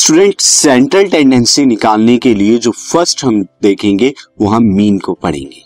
Student central tendency निकालने के लिए जो फ़र्स्ट हम देखेंगे वो हम मीन को पढ़ेंगे।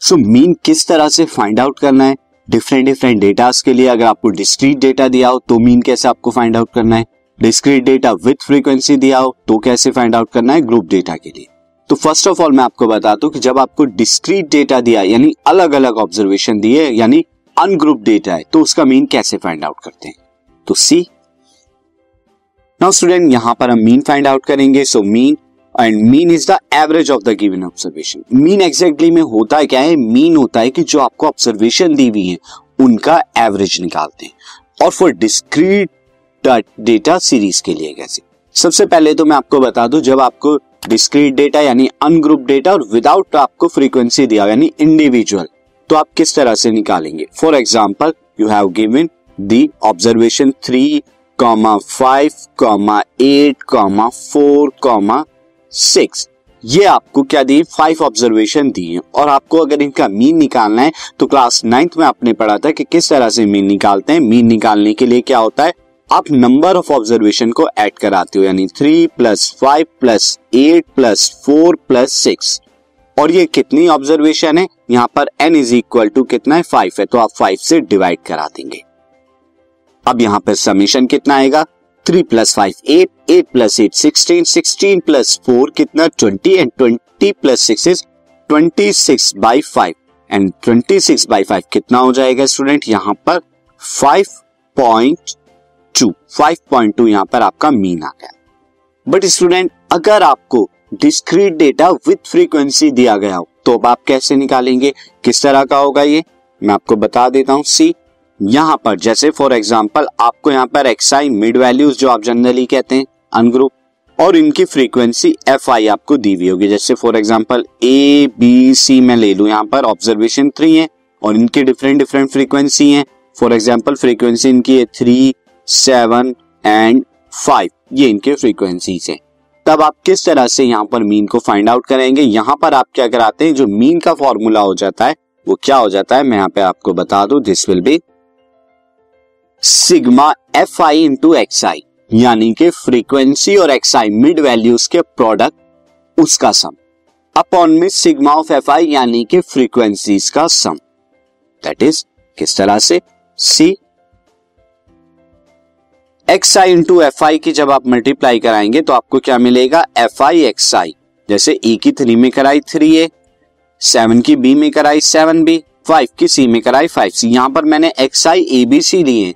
सो so, मीन किस तरह से फाइंड आउट करना है? डिफरेंट डिफरेंट डेटास के लिए अगर आपको डिस्क्रीट डेटा दिया हो तो मीन कैसे आपको फाइंड आउट करना है? डिस्क्रीट डेटा विथ फ्रीक्वेंसी दिया हो तो कैसे फाइंड आउट करना है? ग्रुप डेटा के लिए। तो फ़र्स्ट ऑफ़ ऑल मैं आपको बता दूँ कि जब आपको डिस्क्रीट डेटा दिया यानी अलग अलग ऑब्जर्वेशन दिए यानी अनग्रुप डेटा है तो उसका मीन कैसे फाइंड आउट करते हैं? तो सी नाउ स्टूडेंट यहाँ पर हम मीन फाइंड आउट करेंगे। So mean and mean is the average of the given observation mean exactly में होता है क्या है? मीन होता है कि जो आपको ऑब्जर्वेशन दी हुई है, उनका एवरेज निकालते हैं। और फॉर डिस्क्रीट डेटा सीरीज़ के लिए कैसे? सबसे पहले तो मैं आपको बता दूँ, जब आपको डिस्क्रीट डेटा यानी अनग्रुप डेटा और विदाउट आपको फ्रीक्वेंसी दिया यानी इंडिविजुअल तो आप किस तरह से निकालेंगे? For example you have given the observation three comma five comma eight comma four comma six ये आपको क्या दी? फाइव ऑब्जर्वेशन दी है। और आपको अगर इनका मीन निकालना है तो क्लास नाइन्थ में आपने पढ़ा था कि किस तरह से मीन निकालते हैं। मीन निकालने के लिए क्या होता है? आप नंबर ऑफ़ ऑब्जर्वेशन को ऐड कराते हो, यानी three plus five plus eight plus four plus six और ये कितनी ऑब्जर्वेशन है? यहाँ पर एन इज़ इक्वल टू कितना है? फाइव है। तो आप फाइव से डिवाइड करा देंगे। अब यहाँ पर समीशन कितना आएगा? Three plus five eight eight plus eight sixteen sixteen plus four कितना? Twenty and twenty plus six is twenty six by five and twenty six by five कितना हो जाएगा स्टूडेंट यहाँ पर five point two five point two यहाँ पर आपका mean आ गया। बट स्टूडेंट अगर आपको डिस्क्रीट डेटा विथ फ्रीक्वेंसी दिया गया हो तो अब आप कैसे निकालेंगे? किस तरह का होगा ये? मैं आपको बता देता हूँ सी यहाँ पर, जैसे फॉर एग्ज़ाम्पल आपको यहाँ पर एक्साई मिड वैल्यूज़ जो आप जनरली कहते हैं अनग्रुप और इनकी फ्रीक्वेंसी एफ़ आई आपको दी हुई होगी। जैसे for example A B C मैं ले लू यहाँ पर ऑब्जर्वेशन थ्री है, और इनकी डिफरेंट डिफरेंट फ्रीक्वेंसी है। फॉर एग्ज़ाम्पल फ्रीक्वेंसी इनकी है थ्री सेवन एंड फाइव ये इनके फ्रीक्वेंसी है। तब आप किस तरह से यहाँ पर मीन को फाइंड आउट करेंगे? यहाँ पर आप क्या कराते हैं? जो मीन का फॉर्मूला हो जाता है, वो क्या हो जाता है? मैं यहाँ पे आपको बता दू। This will be sigma F I into X I यानी कि फ्रीक्वेंसी और एक्स आई मिड वैल्यूज़ के प्रोडक्ट उसका सम अपॉन में सिग्मा ऑफ़ एफ़ आई यानी कि फ्रीक्वेंसीज का सम दैट इज़ किस तरह से? See X I into F I की जब आप मल्टीप्लाई कराएँगे तो आपको क्या मिलेगा? एफ़ आई एक्स आई जैसे ई e की थ्री में कराई थ्री ए सेवन की बी में कराई सेवन बी फाइव की सी में कराई फाइव सी यहाँ पर मैंने एक्स आई ए बी सी लिए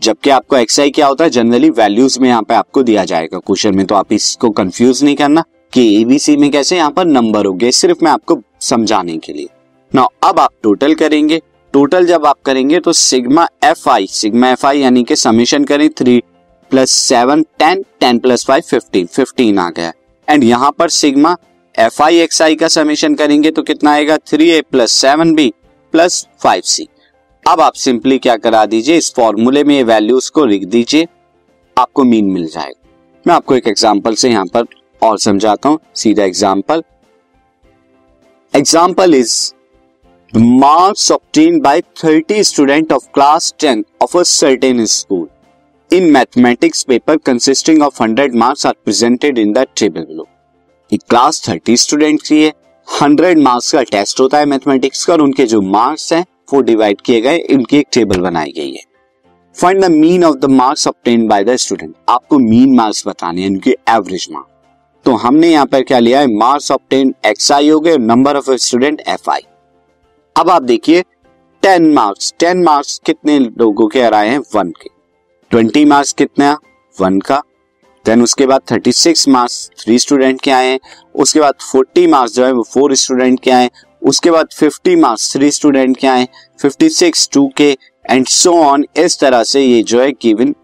जबकि आपको एक्स आई क्या होता है? जनरली वैल्यूज़ में यहाँ पे आपको दिया जाएगा क्वेश्चन में तो आप इसको कंफ्यूज नहीं करना कि एबीसी में कैसे यहाँ पर नंबर हो गए सिर्फ़ मैं आपको समझाने के लिए। ना अब आप टोटल करेंगे। टोटल जब आप करेंगे तो sigma F I sigma F I यानी कि समीशन करें three plus seven ten ten plus five fifteen fifteen आ गया। एंड यहाँ पर sigma F I X I का समीशन करेंगे तो कितना आएगा? Three A plus seven B plus five C अब आप सिंपली क्या करा दीजिए, इस फॉर्मूले में ये वैल्यूज़ को लिख दीजिए, आपको मीन मिल जाएगा। मैं आपको एक एग्जांपल से यहाँ पर और समझाता हूँ, सीधा example example is marks obtain by 30 student of class 10 of a certain school in mathematics paper consisting of 100 marks are presented in the table below एक क्लास 30 स्टूडेंट की है 100 मार्क्स का टेस्ट होता है मैथमेटिक्स का और उनके जो मार्क्स हैं वो डिवाइड किए गए, इनकी एक टेबल बनाई गई है। Find the mean of the marks obtain by the student आपको मीन मार्क्स बताने हैं, इनके एवरेज मार्क्स तो हमने यहाँ पर क्या लिया है? मार्क्स ऑप्टेन एक्स आई हो गए number of student F I अब आप देखिए टेन मार्क्स टेन मार्क्स कितने लोगों के आ रहे हैं? वन के। ट्वेंटी मार्क्स कितने वन का। देन उसके बाद thirty six marks three student के आए हैं। उसके बाद फोर्टी मार्क्स जो है, वो फोर स्टूडेंट के आए उसके बाद 50 मार्क्स थ्री स्टूडेंट के आए 56 टू के एंड सो ऑन इस तरह से ये जो है गिवन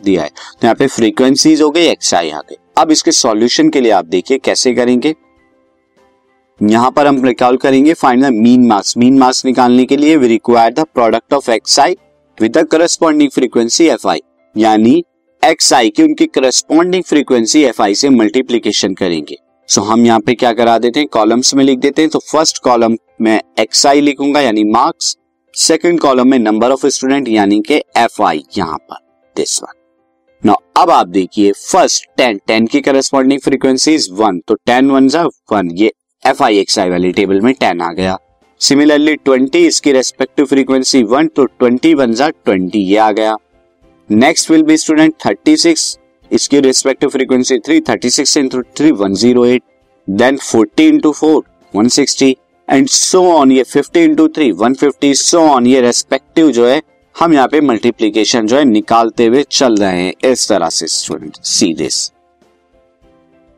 दिया है। तो यहाँ पे फ्रीक्वेंसीज हो गई एक्स आई आ अब इसके सॉल्यूशन के लिए आप देखिए कैसे करेंगे। यहाँ पर हम रिकॉल करेंगे find the mean marks mean marks निकालने के लिए we require the product of X I with corresponding frequency F I यानी एक्स आई की उनकी करस्पॉन्डिंग फ्रीक्वेंसी एफ़ आई से मल्टीप्लीकेशन करेंगे। सो so, हम यहाँ पे क्या करा देते हैं? कॉलम्स में लिख देते हैं। तो फ़र्स्ट कॉलम में एक्स आई लिखूँगा यानी मार्क्स सेकंड कॉलम में नंबर ऑफ़ स्टूडेंट यानी के एफ़ आई यहाँ पर दिस वन ना अब आप देखिए फ़र्स्ट टेन टेन की करस्पॉन्डिंग फ्रीक्वेंसी इज़ वन तो टेन वन जा वन ये एफ़ आई एक्स आई वाली टेबल में टेन आ गया. सिमिलरली ट्वेंटी इसकी रेस्पेक्टिव फ्रीक्वेंसी वन तो ट्वेंटी वन जा ट्वेंटी ये आ गया. Next will be student thirty six इसकी respective frequency three thirty six into three one zero eight then forty into four one sixty and so on ये fifty into three one fifty so on ये respective जो है, हम यहाँ पे multiplication जो है, निकालते हुए चल रहे हैं इस तरह से स्टूडेंट सी दिस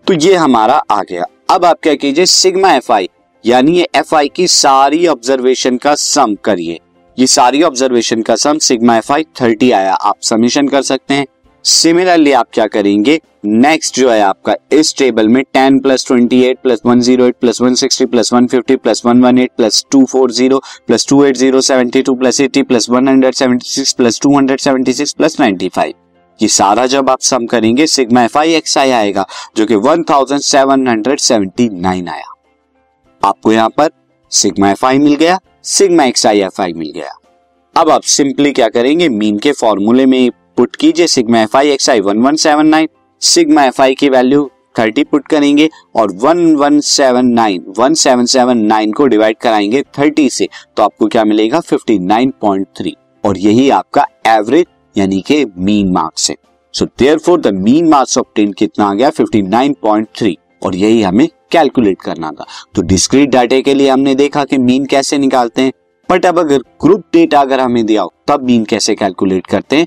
तो ये हमारा आ गया। अब आप क्या कीजिए सिग्मा एफ़ आई यानी एफ़ आई की सारी ऑब्जर्वेशन का सम करिए। ये सारी ऑब्जर्वेशन का sum sigma F I thirty आया। आप समीशन कर सकते हैं। सिमिलरली आप क्या करेंगे? नेक्स्ट जो है आपका, इस टेबल में ten plus twenty eight plus one zero eight plus one sixty plus one fifty plus one one eight plus two four zero plus two eight zero seventy two plus eighty plus one hundred seventy six plus two hundred seventy six plus ninety five ये सारा जब आप sum करेंगे sigma F I X I आएगा, जो कि one thousand seven hundred seventy nine आया। आपको यहाँ पर सिग्मा एफ़ आई मिल गया sigma X I F I मिल गया। अब आप सिंपली क्या करेंगे? मीन के फॉर्मूले में पुट कीजिए sigma F I X I one one seven nine, sigma F I की वैल्यू थर्टी पुट करेंगे और one one seven nine, one seven seven nine को डिवाइड कराएँगे थर्टी से तो आपको क्या मिलेगा फिफ्टी नाइन पॉइंट थ्री। और यही आपका एवरेज, यानी कि मीन मार्क्स है। So therefore the mean marks of ten कितना आ गया? फिफ्टी नाइन पॉइंट थ्री और यही हमें कैलकुलेट करना था। तो डिस्क्रीट डाटे के लिए हमने देखा कि मीन कैसे निकालते हैं। बट अब अगर ग्रुप डेटा अगर हमें दिया हो, तब मीन कैसे कैलकुलेट करते हैं?